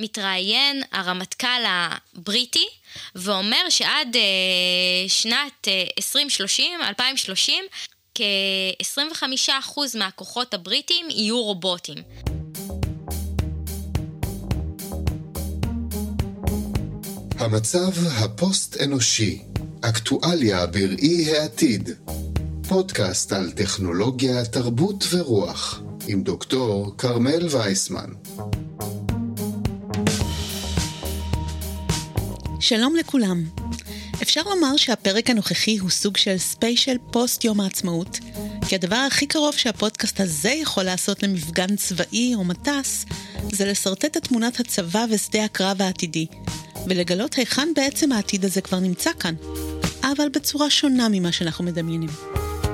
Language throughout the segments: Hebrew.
מתראיין הרמטכ"ל הבריטי ואומר שעד אה, שנת אה, 2030, 2030, כ-25% מהכוחות הבריטים יהיו רובוטים. המצב הפוסט-אנושי, אקטואליה בראי העתיד, פודקאסט על טכנולוגיה, תרבות ורוח, עם דוקטור כרמל וייסמן. שלום לכולם. אפשר לומר שהפרק הנוכחי הוא סוג של special post יום העצמאות, כי הדבר הכי קרוב שהפודקאסט הזה יכול לעשות למפגן צבאי או מטס, זה לשרטט את תמונת הצבא ושדה הקרב העתידי, ולגלות היכן בעצם העתיד הזה כבר נמצא כאן, אבל בצורה שונה ממה שאנחנו מדמיינים.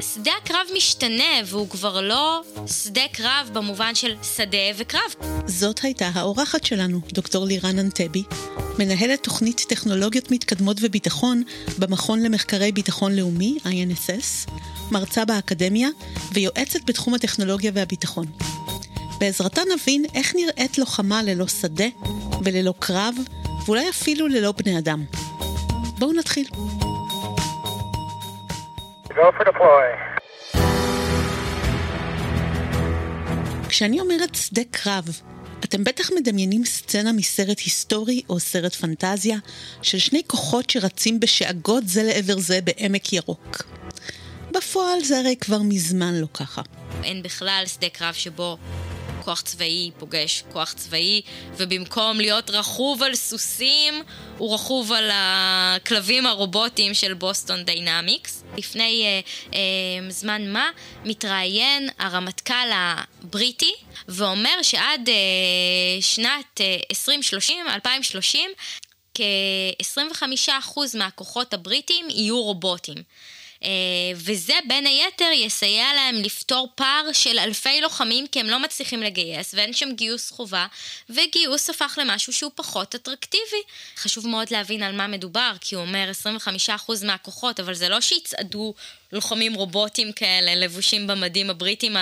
שדה הקרב משתנה, והוא כבר לא שדה קרב במובן של שדה וקרב. זאת הייתה האורחת שלנו, דוקטור לירן אנטבי, מנהלת תוכנית טכנולוגיות מתקדמות וביטחון במכון למחקרי ביטחון לאומי, INSS, מרצה באקדמיה ויועצת בתחום הטכנולוגיה והביטחון. בעזרתה נבין איך נראית לוחמה ללא שדה וללא קרב, ואולי אפילו ללא בני אדם. בואו נתחיל. Go for deploy. כשאני אומרת שדה קרב, אתם בטח מדמיינים סצנה מסרט היסטורי או סרט פנטזיה של שני כוחות שרצים בשאגות זה לעבר זה בעמק ירוק. בפועל זה הרי כבר מזמן לא ככה. אין בכלל שדה קרב שבו כוח צבאי פוגש כוח צבאי, ובמקום להיות רכוב על סוסים, הוא רכוב על הכלבים הרובוטיים של בוסטון דיינמיקס. לפני אה, אה, זמן מה מתראיין הרמטכ"ל הבריטי ואומר שעד אה, שנת אה, 2030, 2030, כ-25% מהכוחות הבריטים יהיו רובוטים. אה, וזה בין היתר יסייע להם לפתור פער של אלפי לוחמים כי הם לא מצליחים לגייס ואין שם גיוס חובה וגיוס הפך למשהו שהוא פחות אטרקטיבי. חשוב מאוד להבין על מה מדובר כי הוא אומר 25% מהכוחות אבל זה לא שיצעדו לוחמים רובוטים כאלה לבושים במדים הבריטים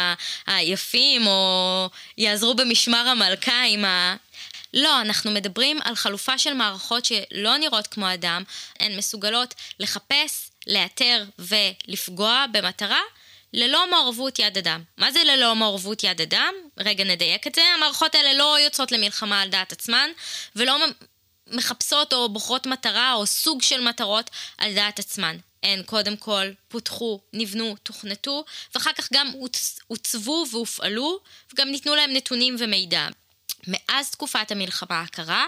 היפים או יעזרו במשמר המלכה עם ה... לא, אנחנו מדברים על חלופה של מערכות שלא נראות כמו אדם, הן מסוגלות לחפש, לאתר ולפגוע במטרה ללא מעורבות יד אדם. מה זה ללא מעורבות יד אדם? רגע נדייק את זה. המערכות האלה לא יוצאות למלחמה על דעת עצמן ולא מחפשות או בוחרות מטרה או סוג של מטרות על דעת עצמן. הן קודם כל פותחו, נבנו, תוכנתו, ואחר כך גם עוצבו והופעלו, וגם ניתנו להם נתונים ומידע. מאז תקופת המלחמה הקרה,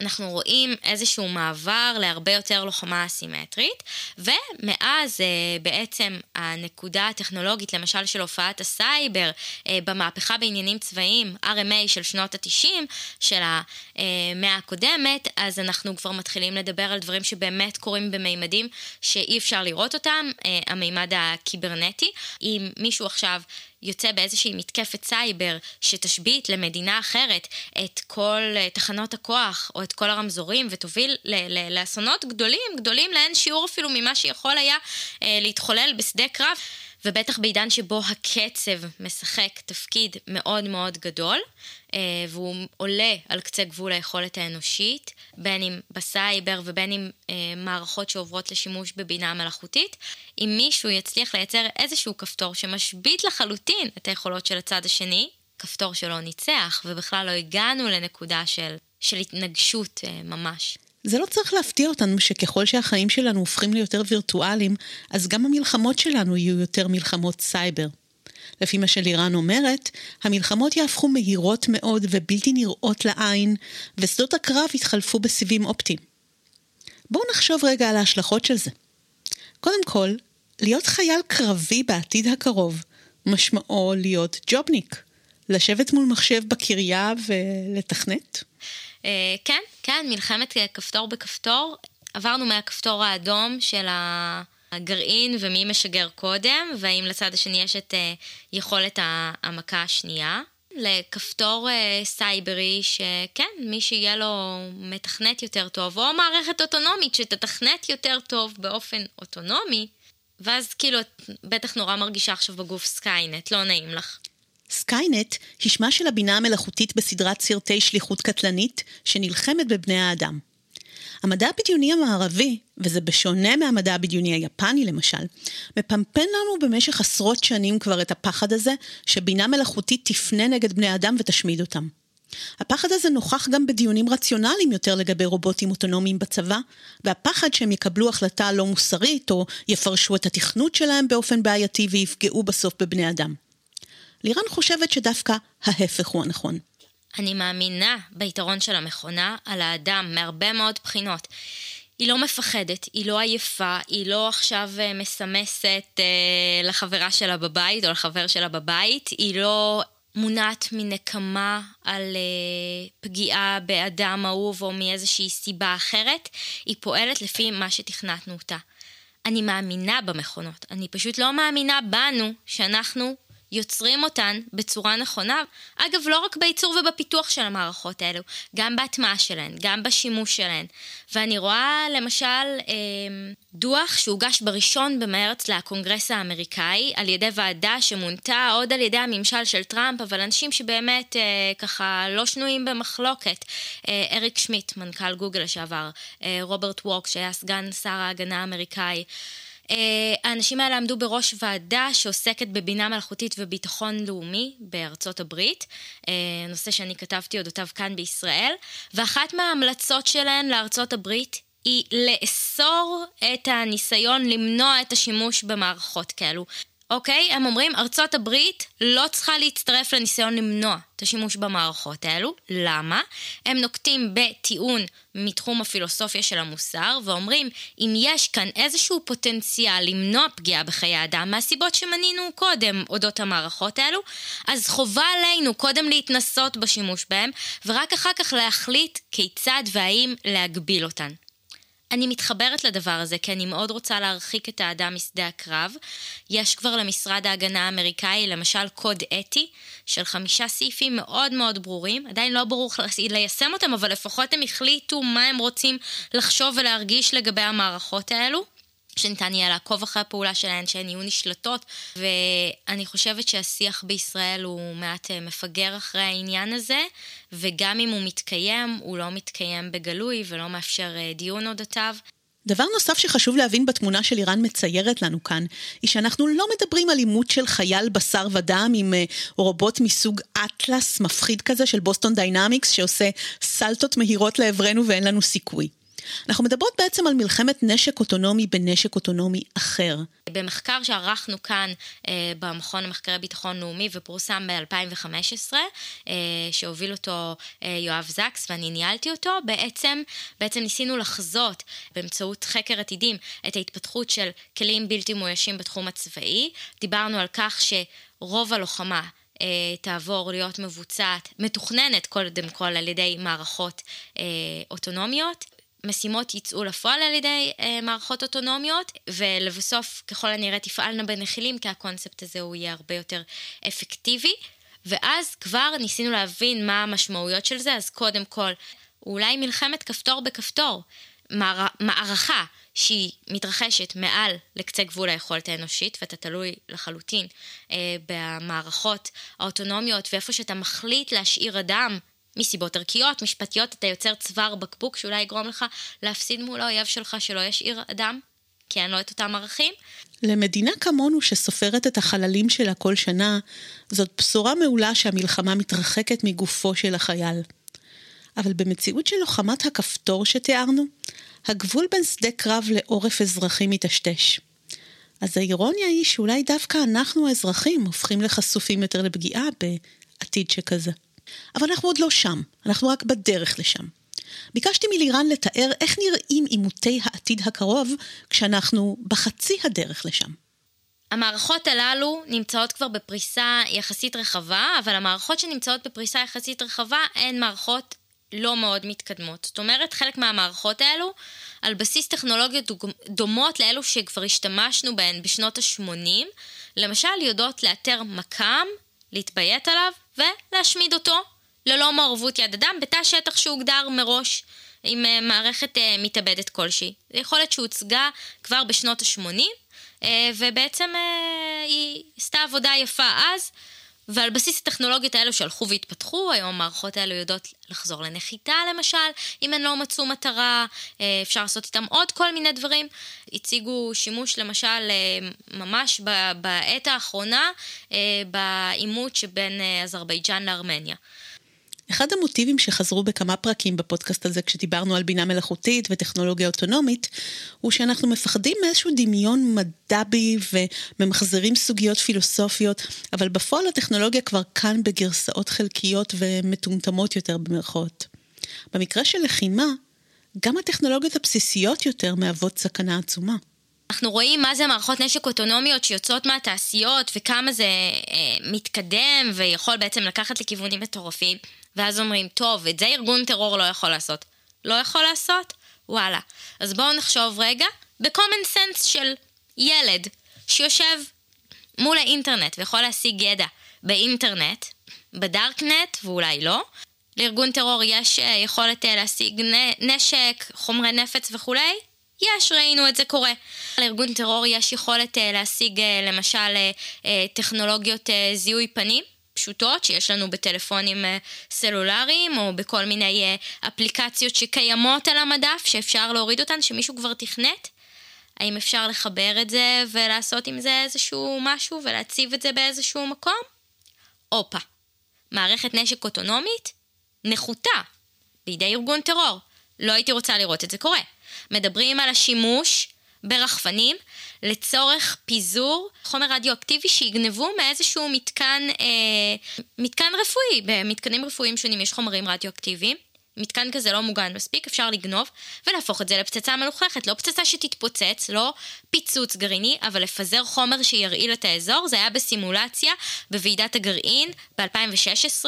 אנחנו רואים איזשהו מעבר להרבה יותר לוחמה אסימטרית, ומאז אה, בעצם הנקודה הטכנולוגית, למשל של הופעת הסייבר, אה, במהפכה בעניינים צבאיים, RMA של שנות ה-90, של המאה הקודמת, אז אנחנו כבר מתחילים לדבר על דברים שבאמת קורים במימדים שאי אפשר לראות אותם, אה, המימד הקיברנטי. אם מישהו עכשיו יוצא באיזושהי מתקפת סייבר שתשבית למדינה אחרת את כל אה, תחנות הכוח או את כל הרמזורים ותוביל לאסונות גדולים, גדולים לאין שיעור אפילו ממה שיכול היה אה, להתחולל בשדה קרב. ובטח בעידן שבו הקצב משחק תפקיד מאוד מאוד גדול, והוא עולה על קצה גבול היכולת האנושית, בין אם בסייבר ובין אם אה, מערכות שעוברות לשימוש בבינה מלאכותית. אם מישהו יצליח לייצר איזשהו כפתור שמשבית לחלוטין את היכולות של הצד השני, כפתור שלא ניצח, ובכלל לא הגענו לנקודה של, של התנגשות אה, ממש. זה לא צריך להפתיע אותנו שככל שהחיים שלנו הופכים ליותר וירטואליים, אז גם המלחמות שלנו יהיו יותר מלחמות סייבר. לפי מה שלירן אומרת, המלחמות יהפכו מהירות מאוד ובלתי נראות לעין, ושדות הקרב יתחלפו בסיבים אופטיים. בואו נחשוב רגע על ההשלכות של זה. קודם כל, להיות חייל קרבי בעתיד הקרוב, משמעו להיות ג'ובניק. לשבת מול מחשב בקריה ולתכנת? אה, כן, כן, מלחמת כפתור בכפתור. עברנו מהכפתור האדום של הגרעין ומי משגר קודם, והאם לצד השני יש את אה, יכולת המכה השנייה. לכפתור אה, סייברי שכן, מי שיהיה לו מתכנת יותר טוב, או מערכת אוטונומית שתתכנת יותר טוב באופן אוטונומי, ואז כאילו את בטח נורא מרגישה עכשיו בגוף Skynet, לא נעים לך. Skynet היא שמה של הבינה המלאכותית בסדרת סרטי שליחות קטלנית שנלחמת בבני האדם. המדע הבדיוני המערבי, וזה בשונה מהמדע הבדיוני היפני למשל, מפמפן לנו במשך עשרות שנים כבר את הפחד הזה שבינה מלאכותית תפנה נגד בני אדם ותשמיד אותם. הפחד הזה נוכח גם בדיונים רציונליים יותר לגבי רובוטים אוטונומיים בצבא, והפחד שהם יקבלו החלטה לא מוסרית, או יפרשו את התכנות שלהם באופן בעייתי ויפגעו בסוף בבני אדם. לירן חושבת שדווקא ההפך הוא הנכון. אני מאמינה ביתרון של המכונה על האדם מהרבה מאוד בחינות. היא לא מפחדת, היא לא עייפה, היא לא עכשיו אה, מסמסת אה, לחברה שלה בבית או לחבר שלה בבית, היא לא מונעת מנקמה על אה, פגיעה באדם אהוב או מאיזושהי סיבה אחרת, היא פועלת לפי מה שתכנתנו אותה. אני מאמינה במכונות, אני פשוט לא מאמינה בנו שאנחנו יוצרים אותן בצורה נכונה. אגב, לא רק בייצור ובפיתוח של המערכות האלו, גם בהטמעה שלהן, גם בשימוש שלהן. ואני רואה למשל אמ, דוח שהוגש בראשון במרץ לקונגרס האמריקאי על ידי ועדה שמונתה עוד על ידי הממשל של טראמפ, אבל אנשים שבאמת אה, ככה לא שנויים במחלוקת. אה, אריק שמיט, מנכ"ל גוגל לשעבר, אה, רוברט וורק, שהיה סגן שר ההגנה האמריקאי. אה, האנשים האלה עמדו בראש ועדה שעוסקת בבינה מלאכותית וביטחון לאומי בארצות הברית, אה, נושא שאני כתבתי אודותיו כאן בישראל, ואחת מההמלצות שלהן לארצות הברית היא לאסור את הניסיון למנוע את השימוש במערכות כאלו. אוקיי? הם אומרים, ארצות הברית לא צריכה להצטרף לניסיון למנוע את השימוש במערכות האלו. למה? הם נוקטים בטיעון מתחום הפילוסופיה של המוסר, ואומרים, אם יש כאן איזשהו פוטנציאל למנוע פגיעה בחיי אדם, מהסיבות שמנינו קודם אודות המערכות האלו, אז חובה עלינו קודם להתנסות בשימוש בהם, ורק אחר כך להחליט כיצד והאם להגביל אותן. אני מתחברת לדבר הזה כי אני מאוד רוצה להרחיק את האדם משדה הקרב. יש כבר למשרד ההגנה האמריקאי למשל קוד אתי של חמישה סעיפים מאוד מאוד ברורים. עדיין לא ברור ליישם אותם, אבל לפחות הם החליטו מה הם רוצים לחשוב ולהרגיש לגבי המערכות האלו. שניתן יהיה לעקוב אחרי הפעולה שלהן, שהן יהיו נשלטות, ואני חושבת שהשיח בישראל הוא מעט אה, מפגר אחרי העניין הזה, וגם אם הוא מתקיים, הוא לא מתקיים בגלוי ולא מאפשר אה, דיון אודותיו. דבר נוסף שחשוב להבין בתמונה של איראן מציירת לנו כאן, היא שאנחנו לא מדברים על אימות של חייל בשר ודם עם אה, רובוט מסוג אטלס מפחיד כזה של בוסטון דיינמיקס שעושה סלטות מהירות לעברנו ואין לנו סיכוי. אנחנו מדברות בעצם על מלחמת נשק אוטונומי בנשק אוטונומי אחר. במחקר שערכנו כאן אה, במכון למחקרי ביטחון לאומי ופורסם ב-2015, אה, שהוביל אותו אה, יואב זקס ואני ניהלתי אותו, בעצם, בעצם ניסינו לחזות באמצעות חקר עתידים את ההתפתחות של כלים בלתי מאוישים בתחום הצבאי. דיברנו על כך שרוב הלוחמה אה, תעבור להיות מבוצעת, מתוכננת קודם כל על ידי מערכות אה, אוטונומיות, משימות יצאו לפועל על ידי אה, מערכות אוטונומיות, ולבסוף ככל הנראה תפעלנה בנחילים, כי הקונספט הזה הוא יהיה הרבה יותר אפקטיבי. ואז כבר ניסינו להבין מה המשמעויות של זה, אז קודם כל, אולי מלחמת כפתור בכפתור, מער... מערכה שהיא מתרחשת מעל לקצה גבול היכולת האנושית, ואתה תלוי לחלוטין אה, במערכות האוטונומיות, ואיפה שאתה מחליט להשאיר אדם מסיבות ערכיות, משפטיות, אתה יוצר צוואר בקבוק שאולי יגרום לך להפסיד מול האויב שלך שלא ישאיר אדם, כי אין לו את אותם ערכים. למדינה כמונו שסופרת את החללים שלה כל שנה, זאת בשורה מעולה שהמלחמה מתרחקת מגופו של החייל. אבל במציאות של לוחמת הכפתור שתיארנו, הגבול בין שדה קרב לעורף אזרחי מטשטש. אז האירוניה היא שאולי דווקא אנחנו האזרחים הופכים לחשופים יותר לפגיעה בעתיד שכזה. אבל אנחנו עוד לא שם, אנחנו רק בדרך לשם. ביקשתי מלירן לתאר איך נראים עימותי העתיד הקרוב כשאנחנו בחצי הדרך לשם. המערכות הללו נמצאות כבר בפריסה יחסית רחבה, אבל המערכות שנמצאות בפריסה יחסית רחבה הן מערכות לא מאוד מתקדמות. זאת אומרת, חלק מהמערכות האלו, על בסיס טכנולוגיות דומות לאלו שכבר השתמשנו בהן בשנות ה-80, למשל יודעות לאתר מקם, להתביית עליו ולהשמיד אותו ללא מעורבות יד אדם בתא שטח שהוגדר מראש עם אה, מערכת uh, מתאבדת כלשהי. זו יכולת שהוצגה כבר בשנות ה-80, uh, ובעצם היא עשתה עבודה יפה אז, ועל בסיס הטכנולוגיות האלו שהלכו והתפתחו, היום המערכות האלו יודעות לחזור לנחיתה למשל, אם הן לא מצאו מטרה, אה, אפשר לעשות איתן עוד כל מיני דברים. הציגו שימוש למשל אה, ממש בעת האחרונה אה, בעימות שבין אזרבייג'אן לארמניה. אחד המוטיבים שחזרו בכמה פרקים בפודקאסט הזה כשדיברנו על בינה מלאכותית וטכנולוגיה אוטונומית, הוא שאנחנו מפחדים מאיזשהו דמיון מדבי וממחזרים סוגיות פילוסופיות, אבל בפועל הטכנולוגיה כבר כאן בגרסאות חלקיות ומטומטמות יותר במרכאות. במקרה של לחימה, גם הטכנולוגיות הבסיסיות יותר מהוות סכנה עצומה. אנחנו רואים מה זה מערכות נשק אוטונומיות שיוצאות מהתעשיות וכמה זה אה, מתקדם ויכול בעצם לקחת לכיוונים מטורפים. ואז אומרים, טוב, את זה ארגון טרור לא יכול לעשות. לא יכול לעשות? וואלה. אז בואו נחשוב רגע ב-common sense של ילד שיושב מול האינטרנט ויכול להשיג ידע באינטרנט, בדארקנט, ואולי לא. לארגון טרור יש אה, יכולת אה, להשיג נשק, חומרי נפץ וכולי? יש, ראינו את זה קורה. לארגון טרור יש יכולת אה, להשיג למשל טכנולוגיות זיהוי פנים. פשוטות שיש לנו בטלפונים אה, סלולריים או בכל מיני אה, אפליקציות שקיימות על המדף שאפשר להוריד אותן, שמישהו כבר תכנת? האם אפשר לחבר את זה ולעשות עם זה איזשהו משהו ולהציב את זה באיזשהו מקום? הופה, מערכת נשק אוטונומית נחותה בידי ארגון טרור. לא הייתי רוצה לראות את זה קורה. מדברים על השימוש ברחפנים לצורך פיזור חומר רדיואקטיבי שיגנבו מאיזשהו מתקן, אה, מתקן רפואי. במתקנים רפואיים שונים יש חומרים רדיואקטיביים. מתקן כזה לא מוגן מספיק, אפשר לגנוב ולהפוך את זה לפצצה מלוכלכת. לא פצצה שתתפוצץ, לא פיצוץ גרעיני, אבל לפזר חומר שירעיל את האזור. זה היה בסימולציה בוועידת הגרעין ב-2016.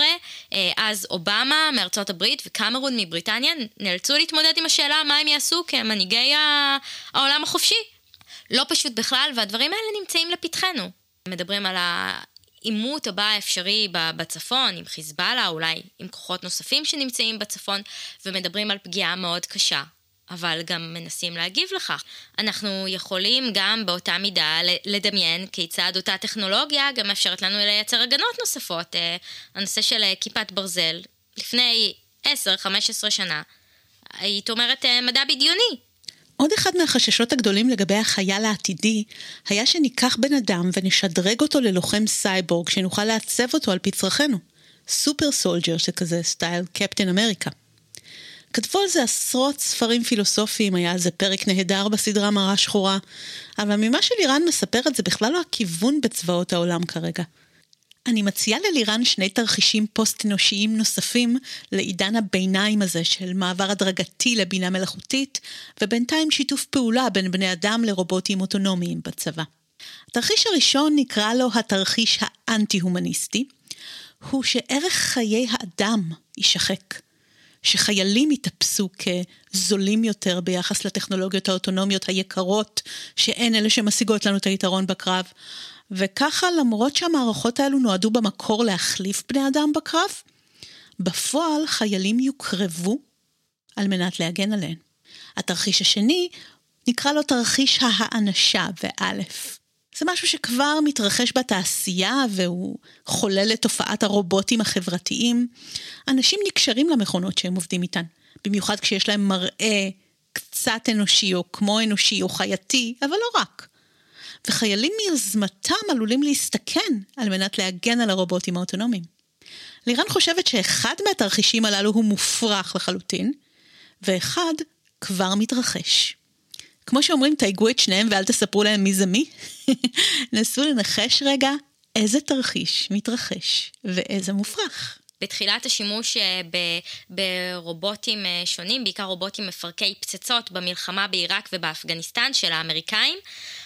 אה, אז אובמה מארצות הברית וקמרון מבריטניה נאלצו להתמודד עם השאלה מה הם יעשו כמנהיגי העולם החופשי. לא פשוט בכלל, והדברים האלה נמצאים לפתחנו. מדברים על העימות הבא האפשרי בצפון, עם חיזבאללה, אולי עם כוחות נוספים שנמצאים בצפון, ומדברים על פגיעה מאוד קשה. אבל גם מנסים להגיב לכך. אנחנו יכולים גם באותה מידה לדמיין כיצד אותה טכנולוגיה גם מאפשרת לנו לייצר הגנות נוספות. אה, הנושא של אה, כיפת ברזל, לפני 10-15 שנה, היית אומרת אה, מדע בדיוני. עוד אחד מהחששות הגדולים לגבי החייל העתידי, היה שניקח בן אדם ונשדרג אותו ללוחם סייבורג, שנוכל לעצב אותו על פי צרכינו. super soldier שכזה, style קפטן אמריקה. כתבו על זה עשרות ספרים פילוסופיים, היה על זה פרק נהדר בסדרה מראה שחורה, אבל ממה שלירן מספרת זה בכלל לא הכיוון בצבאות העולם כרגע. אני מציעה ללירן שני תרחישים פוסט-אנושיים נוספים לעידן הביניים הזה של מעבר הדרגתי לבינה מלאכותית, ובינתיים שיתוף פעולה בין בני אדם לרובוטים אוטונומיים בצבא. התרחיש הראשון נקרא לו התרחיש האנטי-הומניסטי, הוא שערך חיי האדם יישחק. שחיילים יתאפסו כזולים יותר ביחס לטכנולוגיות האוטונומיות היקרות, שהן אלה שמשיגות לנו את היתרון בקרב, וככה למרות שהמערכות האלו נועדו במקור להחליף בני אדם בקרב, בפועל חיילים יוקרבו על מנת להגן עליהן. התרחיש השני נקרא לו תרחיש האנשה באלף. זה משהו שכבר מתרחש בתעשייה והוא חולל את תופעת הרובוטים החברתיים. אנשים נקשרים למכונות שהם עובדים איתן, במיוחד כשיש להם מראה קצת אנושי או כמו אנושי או חייתי, אבל לא רק. וחיילים מיוזמתם עלולים להסתכן על מנת להגן על הרובוטים האוטונומיים. לירן חושבת שאחד מהתרחישים הללו הוא מופרך לחלוטין, ואחד כבר מתרחש. כמו שאומרים, תייגו את שניהם ואל תספרו להם מי זה מי. נסו לנחש רגע איזה תרחיש מתרחש ואיזה מופרך. בתחילת השימוש אה, ברובוטים אה, שונים, בעיקר רובוטים מפרקי פצצות במלחמה בעיראק ובאפגניסטן של האמריקאים,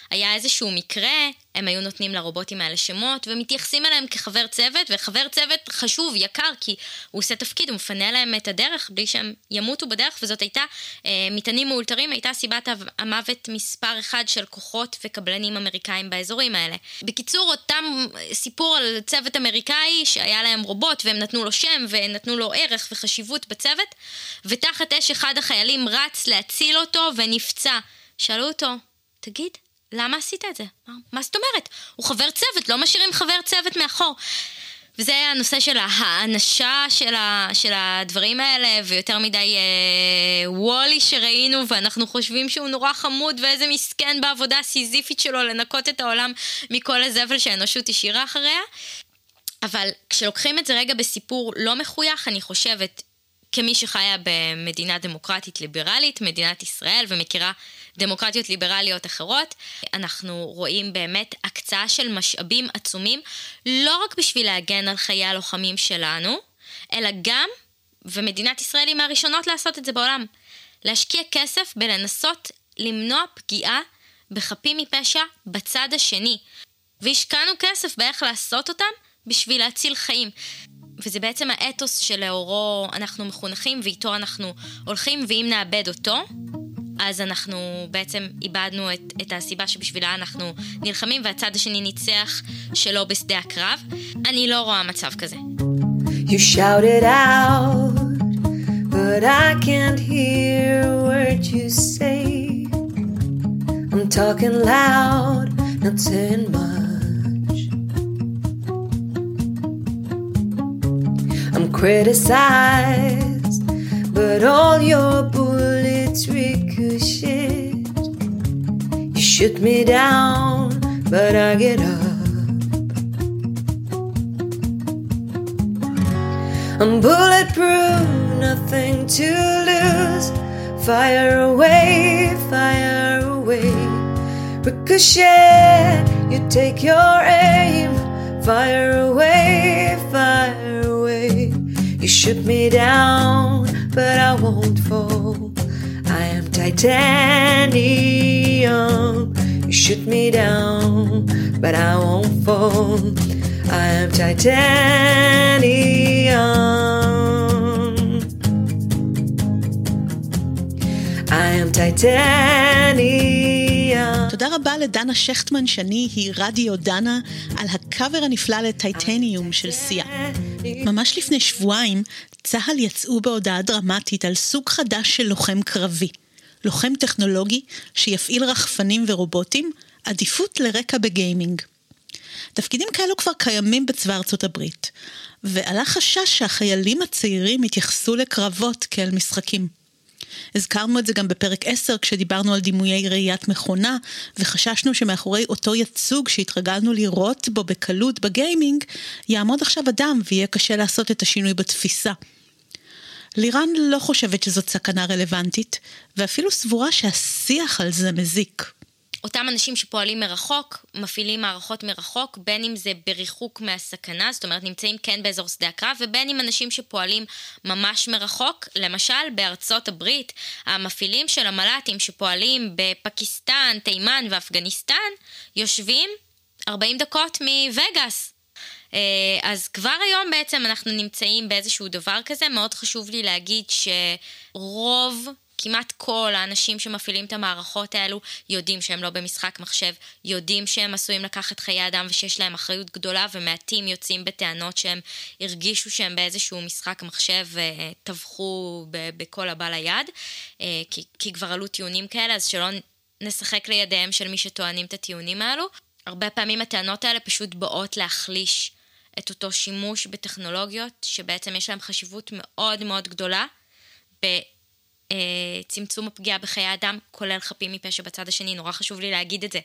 היה איזשהו מקרה, הם היו נותנים לרובוטים האלה שמות ומתייחסים אליהם כחבר צוות, וחבר צוות חשוב, יקר, כי הוא עושה תפקיד, הוא מפנה להם את הדרך בלי שהם ימותו בדרך, וזאת הייתה, אה, מטענים מאולתרים הייתה סיבת המוות מספר אחד של כוחות וקבלנים אמריקאים באזורים האלה. בקיצור, אותם סיפור על צוות אמריקאי שהיה להם רובוט והם נתנו לו שם ונתנו לו ערך וחשיבות בצוות, ותחת אש אחד החיילים רץ להציל אותו ונפצע. שאלו אותו, תגיד, למה עשית את זה? מה, זאת אומרת? הוא חבר צוות, לא משאירים חבר צוות מאחור. וזה הנושא של האנשה של, ה, של הדברים האלה, ויותר מדי אה, וולי שראינו, ואנחנו חושבים שהוא נורא חמוד, ואיזה מסכן בעבודה הסיזיפית שלו לנקות את העולם מכל הזבל שהאנושות השאירה אחריה. אבל כשלוקחים את זה רגע בסיפור לא מחוייך, אני חושבת, כמי שחיה במדינה דמוקרטית ליברלית, מדינת ישראל, ומכירה דמוקרטיות ליברליות אחרות, אנחנו רואים באמת הקצאה של משאבים עצומים, לא רק בשביל להגן על חיי הלוחמים שלנו, אלא גם, ומדינת ישראל היא מהראשונות לעשות את זה בעולם, להשקיע כסף בלנסות למנוע פגיעה בחפים מפשע בצד השני. והשקענו כסף באיך לעשות אותם בשביל להציל חיים. וזה בעצם האתוס שלאורו אנחנו מחונכים ואיתו אנחנו הולכים, ואם נאבד אותו, אז אנחנו בעצם איבדנו את, את הסיבה שבשבילה אנחנו נלחמים, והצד השני ניצח שלא בשדה הקרב. אני לא רואה מצב כזה. You shout it out, but I can't hear a word you say. I'm talking loud, not saying much. I'm criticized, but all your bullets ricochet. You shoot me down, but I get up. I'm bulletproof, nothing to lose. Fire away, fire away. Ricochet, you take your aim. Fire away, fire away. You shoot me down, but I won't fall. Titanium. You shoot me down, but I won't fall. I am titanium. I am titanium. תודה רבה לדנה שכטמן שני, היא רדיו דנה, על הקאבר הנפלא לטייטניום של סיה. ממש לפני שבועיים, צה"ל יצאו בהודעה דרמטית על סוג חדש של לוחם קרבי. לוחם טכנולוגי שיפעיל רחפנים ורובוטים, עדיפות לרקע בגיימינג. תפקידים כאלו כבר קיימים בצבא ארצות הברית, ועלה חשש שהחיילים הצעירים יתייחסו לקרבות כאל משחקים. הזכרנו את זה גם בפרק 10 כשדיברנו על דימויי ראיית מכונה, וחששנו שמאחורי אותו ייצוג שהתרגלנו לראות בו בקלות בגיימינג, יעמוד עכשיו אדם ויהיה קשה לעשות את השינוי בתפיסה. לירן לא חושבת שזאת סכנה רלוונטית, ואפילו סבורה שהשיח על זה מזיק. אותם אנשים שפועלים מרחוק, מפעילים מערכות מרחוק, בין אם זה בריחוק מהסכנה, זאת אומרת נמצאים כן באזור שדה הקרב, ובין אם אנשים שפועלים ממש מרחוק, למשל בארצות הברית, המפעילים של המל"טים שפועלים בפקיסטן, תימן ואפגניסטן, יושבים 40 דקות מווגאס. אז כבר היום בעצם אנחנו נמצאים באיזשהו דבר כזה, מאוד חשוב לי להגיד שרוב כמעט כל האנשים שמפעילים את המערכות האלו יודעים שהם לא במשחק מחשב, יודעים שהם עשויים לקחת חיי אדם ושיש להם אחריות גדולה, ומעטים יוצאים בטענות שהם הרגישו שהם באיזשהו משחק מחשב וטבחו בכל הבא ליד, כי, כי כבר עלו טיעונים כאלה, אז שלא נשחק לידיהם של מי שטוענים את הטיעונים האלו. הרבה פעמים הטענות האלה פשוט באות להחליש את אותו שימוש בטכנולוגיות, שבעצם יש להם חשיבות מאוד מאוד גדולה. צמצום הפגיעה בחיי אדם, כולל חפים מפשע בצד השני, נורא חשוב לי להגיד את זה.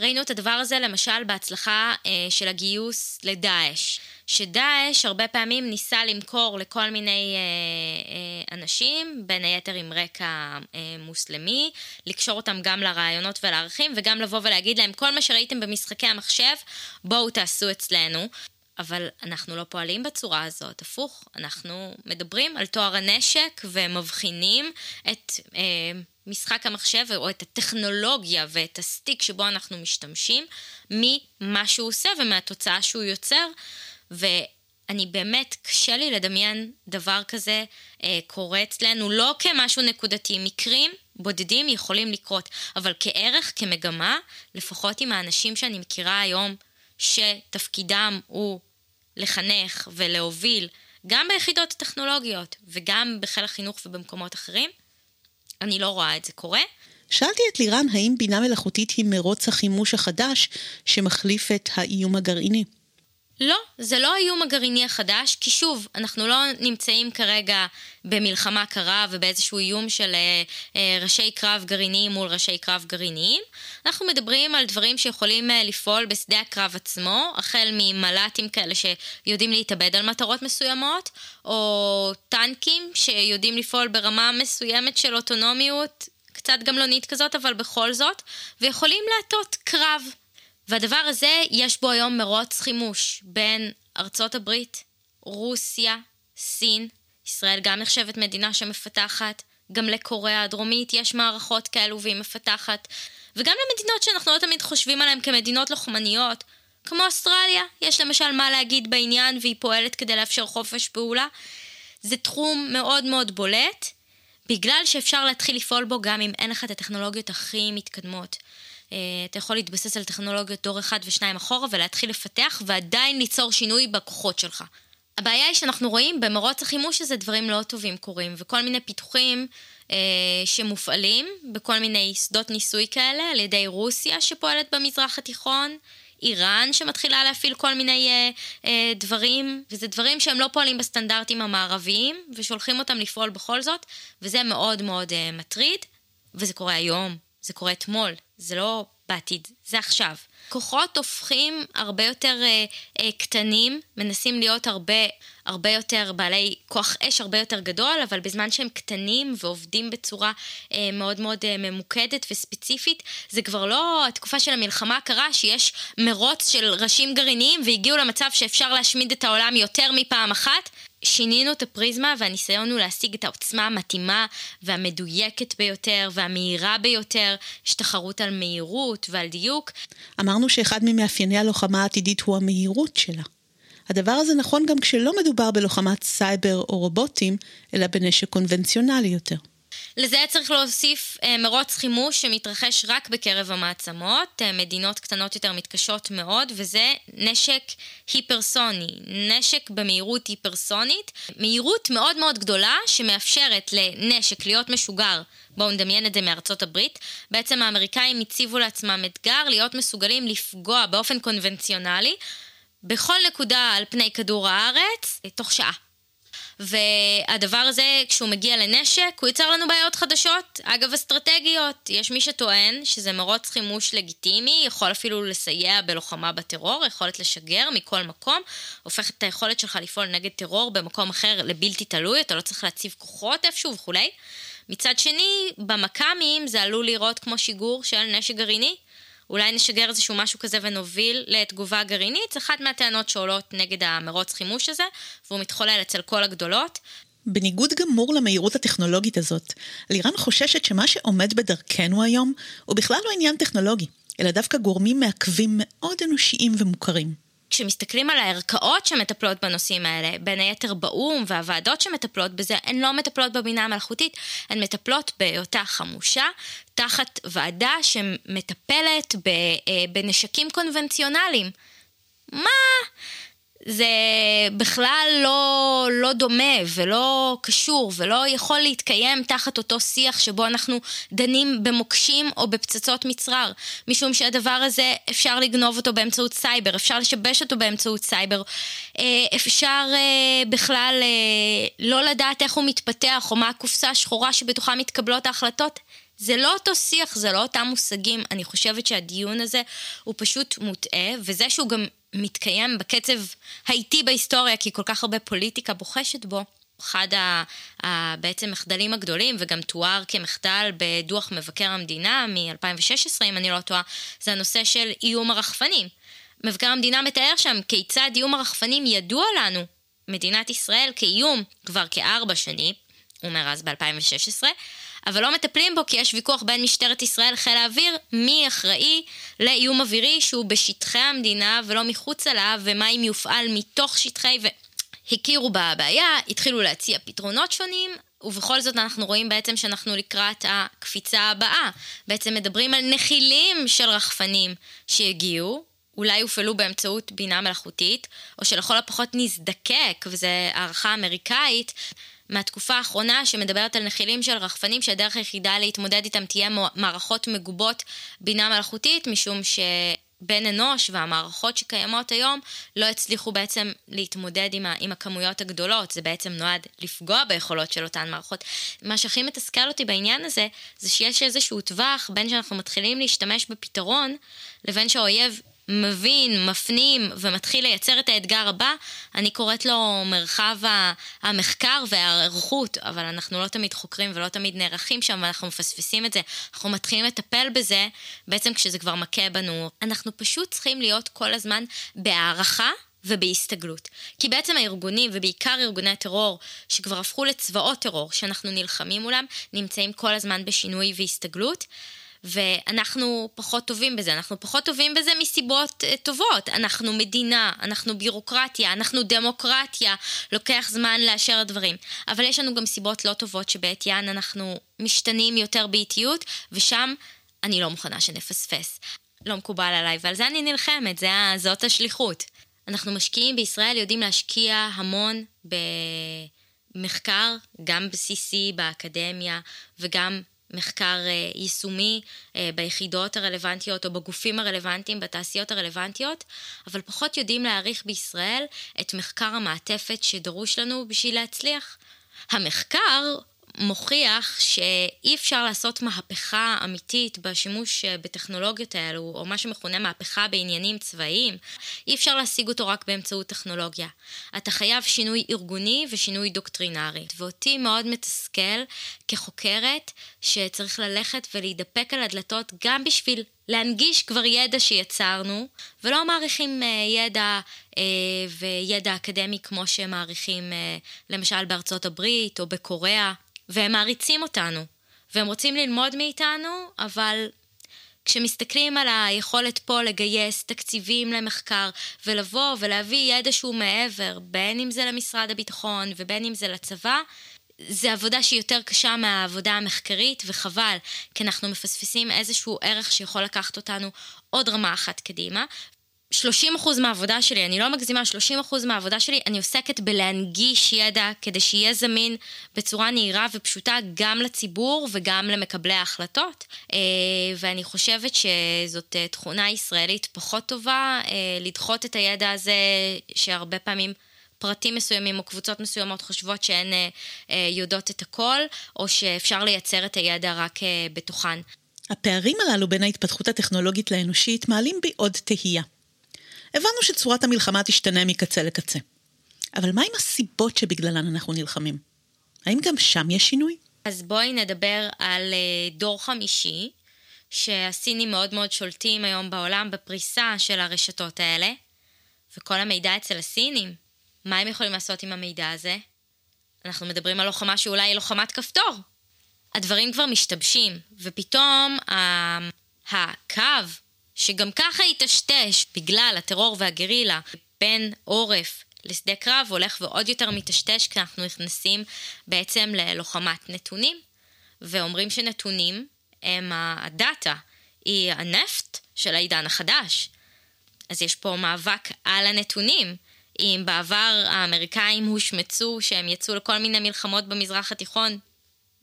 ראינו את הדבר הזה למשל בהצלחה אה, של הגיוס לדאעש, שדאעש הרבה פעמים ניסה למכור לכל מיני אה, אה, אנשים, בין היתר עם רקע אה, מוסלמי, לקשור אותם גם לרעיונות ולערכים, וגם לבוא ולהגיד להם, כל מה שראיתם במשחקי המחשב, בואו תעשו אצלנו. אבל אנחנו לא פועלים בצורה הזאת, הפוך, אנחנו מדברים על טוהר הנשק ומבחינים את אה, משחק המחשב או את הטכנולוגיה ואת הסטיק שבו אנחנו משתמשים ממה שהוא עושה ומהתוצאה שהוא יוצר, ואני באמת, קשה לי לדמיין דבר כזה אה, קורה אצלנו, לא כמשהו נקודתי, מקרים בודדים יכולים לקרות, אבל כערך, כמגמה, לפחות עם האנשים שאני מכירה היום, שתפקידם הוא לחנך ולהוביל גם ביחידות הטכנולוגיות וגם בחיל החינוך ובמקומות אחרים, אני לא רואה את זה קורה. שאלתי את לירן האם בינה מלאכותית היא מרוץ החימוש החדש שמחליף את האיום הגרעיני. לא, זה לא האיום הגרעיני החדש, כי שוב, אנחנו לא נמצאים כרגע במלחמה קרה ובאיזשהו איום של אה, אה, ראשי קרב גרעיניים מול ראשי קרב גרעיניים. אנחנו מדברים על דברים שיכולים אה, לפעול בשדה הקרב עצמו, החל ממל"טים כאלה שיודעים להתאבד על מטרות מסוימות, או טנקים שיודעים לפעול ברמה מסוימת של אוטונומיות, קצת גמלונית כזאת, אבל בכל זאת, ויכולים להטות קרב. והדבר הזה, יש בו היום מרוץ חימוש בין ארצות הברית, רוסיה, סין, ישראל גם נחשבת מדינה שמפתחת, גם לקוריאה הדרומית יש מערכות כאלו והיא מפתחת, וגם למדינות שאנחנו לא תמיד חושבים עליהן כמדינות לוחמניות, כמו אוסטרליה, יש למשל מה להגיד בעניין והיא פועלת כדי לאפשר חופש פעולה. זה תחום מאוד מאוד בולט, בגלל שאפשר להתחיל לפעול בו גם אם אין לך את הטכנולוגיות הכי מתקדמות. אה, אתה יכול להתבסס על טכנולוגיות דור אחד ושניים אחורה ולהתחיל לפתח ועדיין ליצור שינוי בכוחות שלך. הבעיה היא שאנחנו רואים במרוץ החימוש הזה דברים לא טובים קורים, וכל מיני פיתוחים אה, שמופעלים בכל מיני שדות ניסוי כאלה על ידי רוסיה שפועלת במזרח התיכון, איראן שמתחילה להפעיל כל מיני אה, אה, דברים, וזה דברים שהם לא פועלים בסטנדרטים המערביים, ושולחים אותם לפעול בכל זאת, וזה מאוד מאוד אה, מטריד, וזה קורה היום, זה קורה אתמול, זה לא בעתיד, זה עכשיו. כוחות הופכים הרבה יותר אה, אה, קטנים, מנסים להיות הרבה, הרבה יותר בעלי כוח אש הרבה יותר גדול, אבל בזמן שהם קטנים ועובדים בצורה אה, מאוד מאוד אה, ממוקדת וספציפית, זה כבר לא התקופה של המלחמה הקרה, שיש מרוץ של ראשים גרעיניים והגיעו למצב שאפשר להשמיד את העולם יותר מפעם אחת. שינינו את הפריזמה והניסיון הוא להשיג את העוצמה המתאימה והמדויקת ביותר והמהירה ביותר. יש תחרות על מהירות ועל דיוק. אמרנו שאחד ממאפייני הלוחמה העתידית הוא המהירות שלה. הדבר הזה נכון גם כשלא מדובר בלוחמת סייבר או רובוטים, אלא בנשק קונבנציונלי יותר. לזה צריך להוסיף אה, מרוץ חימוש שמתרחש רק בקרב המעצמות, אה, מדינות קטנות יותר מתקשות מאוד, וזה נשק היפרסוני, נשק במהירות היפרסונית, מהירות מאוד מאוד גדולה שמאפשרת לנשק להיות משוגר. בואו נדמיין את זה מארצות הברית. בעצם האמריקאים הציבו לעצמם אתגר להיות מסוגלים לפגוע באופן קונבנציונלי בכל נקודה על פני כדור הארץ תוך שעה. והדבר הזה, כשהוא מגיע לנשק, הוא ייצר לנו בעיות חדשות, אגב אסטרטגיות. יש מי שטוען שזה מרוץ חימוש לגיטימי, יכול אפילו לסייע בלוחמה בטרור, יכולת לשגר מכל מקום, הופך את היכולת שלך לפעול נגד טרור במקום אחר לבלתי תלוי, אתה לא צריך להציב כוחות איפשהו וכולי. מצד שני, במכ"מים זה עלול לראות כמו שיגור של נשק גרעיני, אולי נשגר איזשהו משהו כזה ונוביל לתגובה גרעינית, זה אחת מהטענות שעולות נגד המרוץ חימוש הזה, והוא מתחולל אצל כל הגדולות. בניגוד גמור למהירות הטכנולוגית הזאת, לירן חוששת שמה שעומד בדרכנו היום הוא בכלל לא עניין טכנולוגי, אלא דווקא גורמים מעכבים מאוד אנושיים ומוכרים. כשמסתכלים על הערכאות שמטפלות בנושאים האלה, בין היתר באו"ם והוועדות שמטפלות בזה, הן לא מטפלות בבינה המלאכותית, הן מטפלות בהיותה חמושה, תחת ועדה שמטפלת אה, בנשקים קונבנציונליים. מה? זה בכלל לא, לא דומה ולא קשור ולא יכול להתקיים תחת אותו שיח שבו אנחנו דנים במוקשים או בפצצות מצרר. משום שהדבר הזה אפשר לגנוב אותו באמצעות סייבר, אפשר לשבש אותו באמצעות סייבר, אה, אפשר אה, בכלל לא לדעת איך הוא מתפתח או מה הקופסה השחורה שבתוכה מתקבלות ההחלטות. זה לא אותו שיח, זה לא אותם מושגים. אני חושבת שהדיון הזה הוא פשוט מוטעה, וזה שהוא גם מתקיים בקצב האיטי בהיסטוריה, כי כל כך הרבה פוליטיקה בוחשת בו, אחד ה, ה, בעצם מחדלים הגדולים, וגם תואר כמחדל בדוח מבקר המדינה מ-2016, אם אני לא טועה, זה הנושא של איום הרחפנים. מבקר המדינה מתאר שם כיצד איום הרחפנים ידוע לנו, מדינת ישראל, כאיום כבר כארבע שנים, הוא אומר אז ב-2016, אבל לא מטפלים בו כי יש ויכוח בין משטרת ישראל לחיל האוויר מי אחראי לאיום אווירי שהוא בשטחי המדינה ולא מחוצה לה, ומה אם יופעל מתוך שטחי ו... הכירו בבעיה, התחילו להציע פתרונות שונים, ובכל זאת אנחנו רואים בעצם שאנחנו לקראת הקפיצה הבאה. בעצם מדברים על נחילים של רחפנים שהגיעו, אולי הופעלו באמצעות בינה מלאכותית, או שלכל הפחות נזדקק, וזו הערכה אמריקאית, מהתקופה האחרונה שמדברת על נחילים של רחפנים שהדרך היחידה להתמודד איתם תהיה מערכות מגובות בינה מלאכותית, משום ש... בן אנוש והמערכות שקיימות היום לא הצליחו בעצם להתמודד עם, ה, עם הכמויות הגדולות, זה בעצם נועד לפגוע ביכולות של אותן מערכות. מה שהכי מתסכל אותי בעניין הזה, זה שיש איזשהו טווח בין שאנחנו מתחילים להשתמש בפתרון, לבין שהאויב מבין, מפנים ומתחיל לייצר את האתגר הבא, אני קוראת לו מרחב המחקר וההיערכות, אבל אנחנו לא תמיד חוקרים ולא תמיד נערכים שם, ואנחנו מפספסים את זה. אנחנו מתחילים לטפל בזה בעצם כשזה כבר מכה בנו. אנחנו פשוט צריכים להיות כל הזמן בהערכה ובהסתגלות. כי בעצם הארגונים, ובעיקר ארגוני הטרור, שכבר הפכו לצבאות טרור, שאנחנו נלחמים מולם, נמצאים כל הזמן בשינוי והסתגלות. ואנחנו פחות טובים בזה. אנחנו פחות טובים בזה מסיבות uh, טובות. אנחנו מדינה, אנחנו בירוקרטיה, אנחנו דמוקרטיה, לוקח זמן לאשר דברים. אבל יש לנו גם סיבות לא טובות שבעטיין אנחנו משתנים יותר באיטיות, ושם אני לא מוכנה שנפספס. לא מקובל עליי, ועל זה אני נלחמת, זה, זאת השליחות. אנחנו משקיעים בישראל, יודעים להשקיע המון במחקר, גם בסיסי, באקדמיה, וגם מחקר אה, יישומי אה, ביחידות הרלוונטיות או בגופים הרלוונטיים, בתעשיות הרלוונטיות, אבל פחות יודעים להעריך בישראל את מחקר המעטפת שדרוש לנו בשביל להצליח. המחקר מוכיח שאי אפשר לעשות מהפכה אמיתית בשימוש אה, בטכנולוגיות האלו, או מה שמכונה מהפכה בעניינים צבאיים, אי אפשר להשיג אותו רק באמצעות טכנולוגיה. אתה חייב שינוי ארגוני ושינוי דוקטרינרי. ואותי מאוד מתסכל כחוקרת שצריך ללכת ולהידפק על הדלתות גם בשביל להנגיש כבר ידע שיצרנו, ולא מעריכים uh, ידע uh, וידע אקדמי כמו שהם מעריכים uh, למשל בארצות הברית או בקוריאה. והם מעריצים אותנו, והם רוצים ללמוד מאיתנו, אבל כשמסתכלים על היכולת פה לגייס תקציבים למחקר ולבוא ולהביא ידע שהוא מעבר, בין אם זה למשרד הביטחון ובין אם זה לצבא, זה עבודה שהיא יותר קשה מהעבודה המחקרית, וחבל, כי אנחנו מפספסים איזשהו ערך שיכול לקחת אותנו עוד רמה אחת קדימה, 30% מהעבודה שלי, אני לא מגזימה, 30% מהעבודה שלי, אני עוסקת בלהנגיש ידע כדי שיהיה זמין בצורה נהירה ופשוטה גם לציבור וגם למקבלי ההחלטות. אה, ואני חושבת שזאת אה, תכונה ישראלית פחות טובה, אה, לדחות את הידע הזה שהרבה פעמים... פרטים מסוימים או קבוצות מסוימות חושבות שהן יודעות את הכל, או שאפשר לייצר את הידע רק בתוכן. הפערים הללו בין ההתפתחות הטכנולוגית לאנושית מעלים בי עוד תהייה. הבנו שצורת המלחמה תשתנה מקצה לקצה. אבל מה עם הסיבות שבגללן אנחנו נלחמים? האם גם שם יש שינוי? אז בואי נדבר על אה, דור חמישי, שהסינים מאוד מאוד שולטים היום בעולם בפריסה של הרשתות האלה, וכל המידע אצל הסינים. מה הם יכולים לעשות עם המידע הזה? אנחנו מדברים על לוחמה שאולי היא לוחמת כפתור. הדברים כבר משתבשים, ופתאום הקו שגם ככה היטשטש בגלל הטרור והגרילה בין עורף לשדה קרב, הולך ועוד יותר מיטשטש כי אנחנו נכנסים בעצם ללוחמת נתונים, ואומרים שנתונים הם הדאטה, היא הנפט של העידן החדש. אז יש פה מאבק על הנתונים. אם בעבר האמריקאים הושמצו שהם יצאו לכל מיני מלחמות במזרח התיכון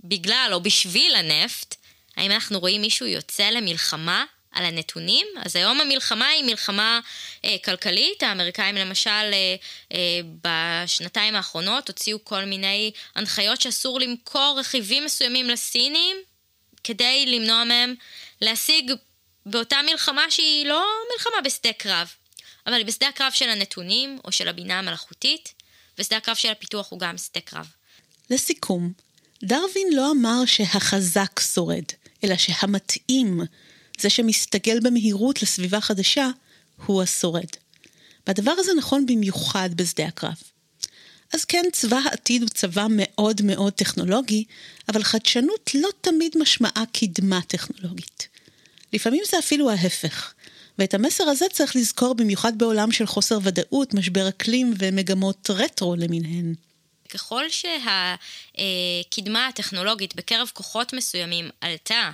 בגלל או בשביל הנפט, האם אנחנו רואים מישהו יוצא למלחמה על הנתונים. אז היום המלחמה היא מלחמה אה, כלכלית. האמריקאים למשל אה, אה, בשנתיים האחרונות הוציאו כל מיני הנחיות שאסור למכור רכיבים מסוימים לסינים כדי למנוע מהם להשיג באותה מלחמה שהיא לא מלחמה בשדה קרב, אבל היא בשדה הקרב של הנתונים או של הבינה המלאכותית, ושדה הקרב של הפיתוח הוא גם שדה קרב. לסיכום, דרווין לא אמר שהחזק שורד, אלא שהמתאים זה שמסתגל במהירות לסביבה חדשה, הוא השורד. והדבר הזה נכון במיוחד בשדה הקרב. אז כן, צבא העתיד הוא צבא מאוד מאוד טכנולוגי, אבל חדשנות לא תמיד משמעה קדמה טכנולוגית. לפעמים זה אפילו ההפך, ואת המסר הזה צריך לזכור במיוחד בעולם של חוסר ודאות, משבר אקלים ומגמות רטרו למיניהן. ככל שהקדמה הטכנולוגית בקרב כוחות מסוימים עלתה,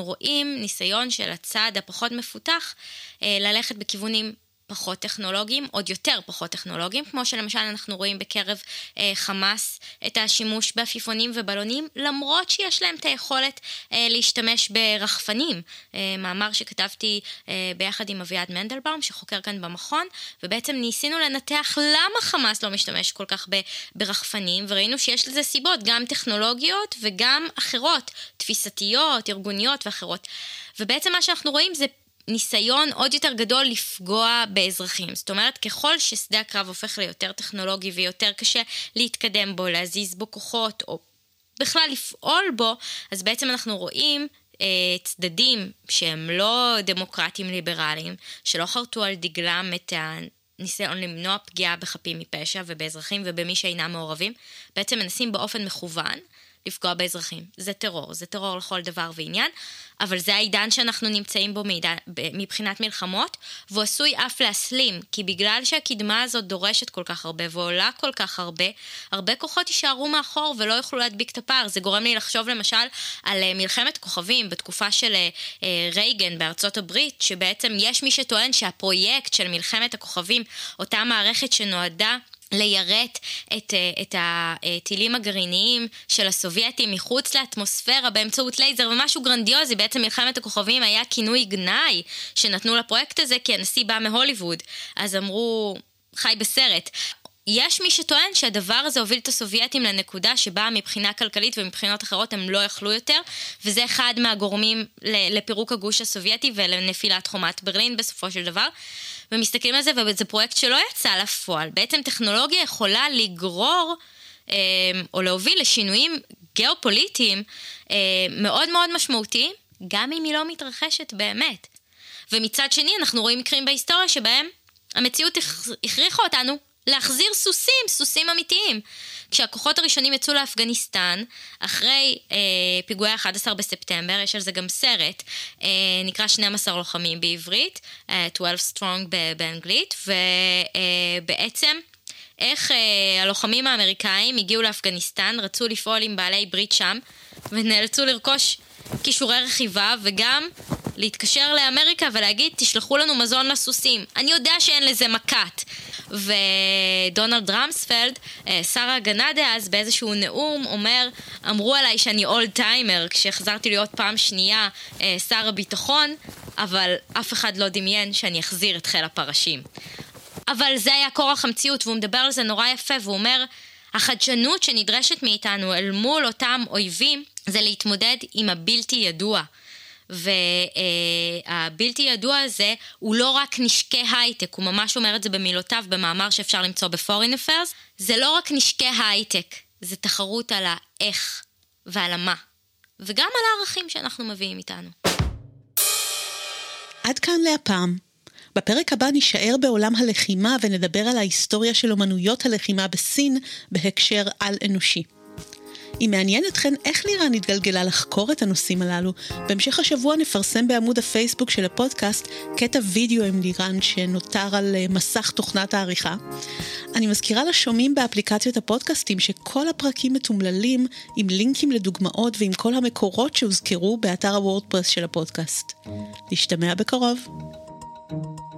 רואים ניסיון של הצד הפחות מפותח אה, ללכת בכיוונים פחות טכנולוגיים, עוד יותר פחות טכנולוגיים, כמו שלמשל אנחנו רואים בקרב אה, חמאס את השימוש בעפיפונים ובלונים, למרות שיש להם את היכולת אה, להשתמש ברחפנים. אה, מאמר שכתבתי אה, ביחד עם אביעד מנדלבאום, שחוקר כאן במכון, ובעצם ניסינו לנתח למה חמאס לא משתמש כל כך ב, ברחפנים, וראינו שיש לזה סיבות, גם טכנולוגיות וגם אחרות, תפיסתיות, ארגוניות ואחרות. ובעצם מה שאנחנו רואים זה ניסיון עוד יותר גדול לפגוע באזרחים. זאת אומרת, ככל ששדה הקרב הופך ליותר טכנולוגי ויותר קשה להתקדם בו, להזיז בו כוחות, או בכלל לפעול בו, אז בעצם אנחנו רואים אה, צדדים שהם לא דמוקרטיים ליברליים, שלא חרטו על דגלם את הניסיון למנוע פגיעה בחפים מפשע ובאזרחים ובמי שאינם מעורבים, בעצם מנסים באופן מכוון לפגוע באזרחים. זה טרור, זה טרור לכל דבר ועניין, אבל זה העידן שאנחנו נמצאים בו מידע, מבחינת מלחמות, והוא עשוי אף להסלים, כי בגלל שהקדמה הזאת דורשת כל כך הרבה ועולה כל כך הרבה, הרבה כוחות יישארו מאחור ולא יוכלו להדביק את הפער. זה גורם לי לחשוב למשל על אה, מלחמת כוכבים בתקופה של אה, אה, רייגן בארצות הברית, שבעצם יש מי שטוען שהפרויקט של מלחמת הכוכבים, אותה מערכת שנועדה ליירט את, אה, את הטילים הגרעיניים של הסובייטים מחוץ לאטמוספירה באמצעות לייזר ומשהו גרנדיוזי, בעצם מלחמת הכוכבים היה כינוי גנאי שנתנו לפרויקט הזה כי הנשיא בא מהוליווד, אז אמרו חי בסרט. יש מי שטוען שהדבר הזה הוביל את הסובייטים לנקודה שבה מבחינה כלכלית ומבחינות אחרות הם לא יכלו יותר, וזה אחד מהגורמים לפירוק הגוש הסובייטי ולנפילת חומת ברלין בסופו של דבר. ומסתכלים על זה, וזה פרויקט שלא יצא לפועל. בעצם טכנולוגיה יכולה לגרור אה, או להוביל לשינויים גיאופוליטיים אה, מאוד מאוד משמעותיים, גם אם היא לא מתרחשת באמת. ומצד שני, אנחנו רואים מקרים בהיסטוריה שבהם המציאות הכריחה אותנו להחזיר סוסים, סוסים אמיתיים. כשהכוחות הראשונים יצאו לאפגניסטן, אחרי אה, פיגועי 11 בספטמבר, יש על זה גם סרט, אה, נקרא 12 לוחמים בעברית, אה, 12 Strong באנגלית, ובעצם... אה, איך אה, הלוחמים האמריקאים הגיעו לאפגניסטן, רצו לפעול עם בעלי ברית שם, ונאלצו לרכוש כישורי רכיבה, וגם להתקשר לאמריקה ולהגיד, תשלחו לנו מזון לסוסים. אני יודע שאין לזה מכת. ודונלד רמספלד, אה, שר ההגנה דאז, באיזשהו נאום אומר, אמרו עליי שאני אולד טיימר כשהחזרתי להיות פעם שנייה אה, שר הביטחון, אבל אף אחד לא דמיין שאני אחזיר את חיל הפרשים. אבל זה היה כורח המציאות, והוא מדבר על זה נורא יפה, והוא אומר, החדשנות שנדרשת מאיתנו אל מול אותם אויבים, זה להתמודד עם הבלתי ידוע. והבלתי ידוע הזה הוא לא רק נשקי הייטק, הוא ממש אומר את זה במילותיו במאמר שאפשר למצוא ב-Foreign Affairs, זה לא רק נשקי הייטק, זה תחרות על האיך ועל המה, וגם על הערכים שאנחנו מביאים איתנו. עד כאן להפעם. בפרק הבא נישאר בעולם הלחימה ונדבר על ההיסטוריה של אומנויות הלחימה בסין בהקשר על-אנושי. אם מעניין אתכן איך לירן התגלגלה לחקור את הנושאים הללו, בהמשך השבוע נפרסם בעמוד הפייסבוק של הפודקאסט קטע וידאו עם לירן שנותר על אה, מסך תוכנת העריכה. אני מזכירה לשומעים באפליקציות הפודקאסטים שכל הפרקים מתומללים עם לינקים לדוגמאות ועם כל המקורות שהוזכרו באתר הוורדפרס של הפודקאסט. נשתמע בקרוב. thank you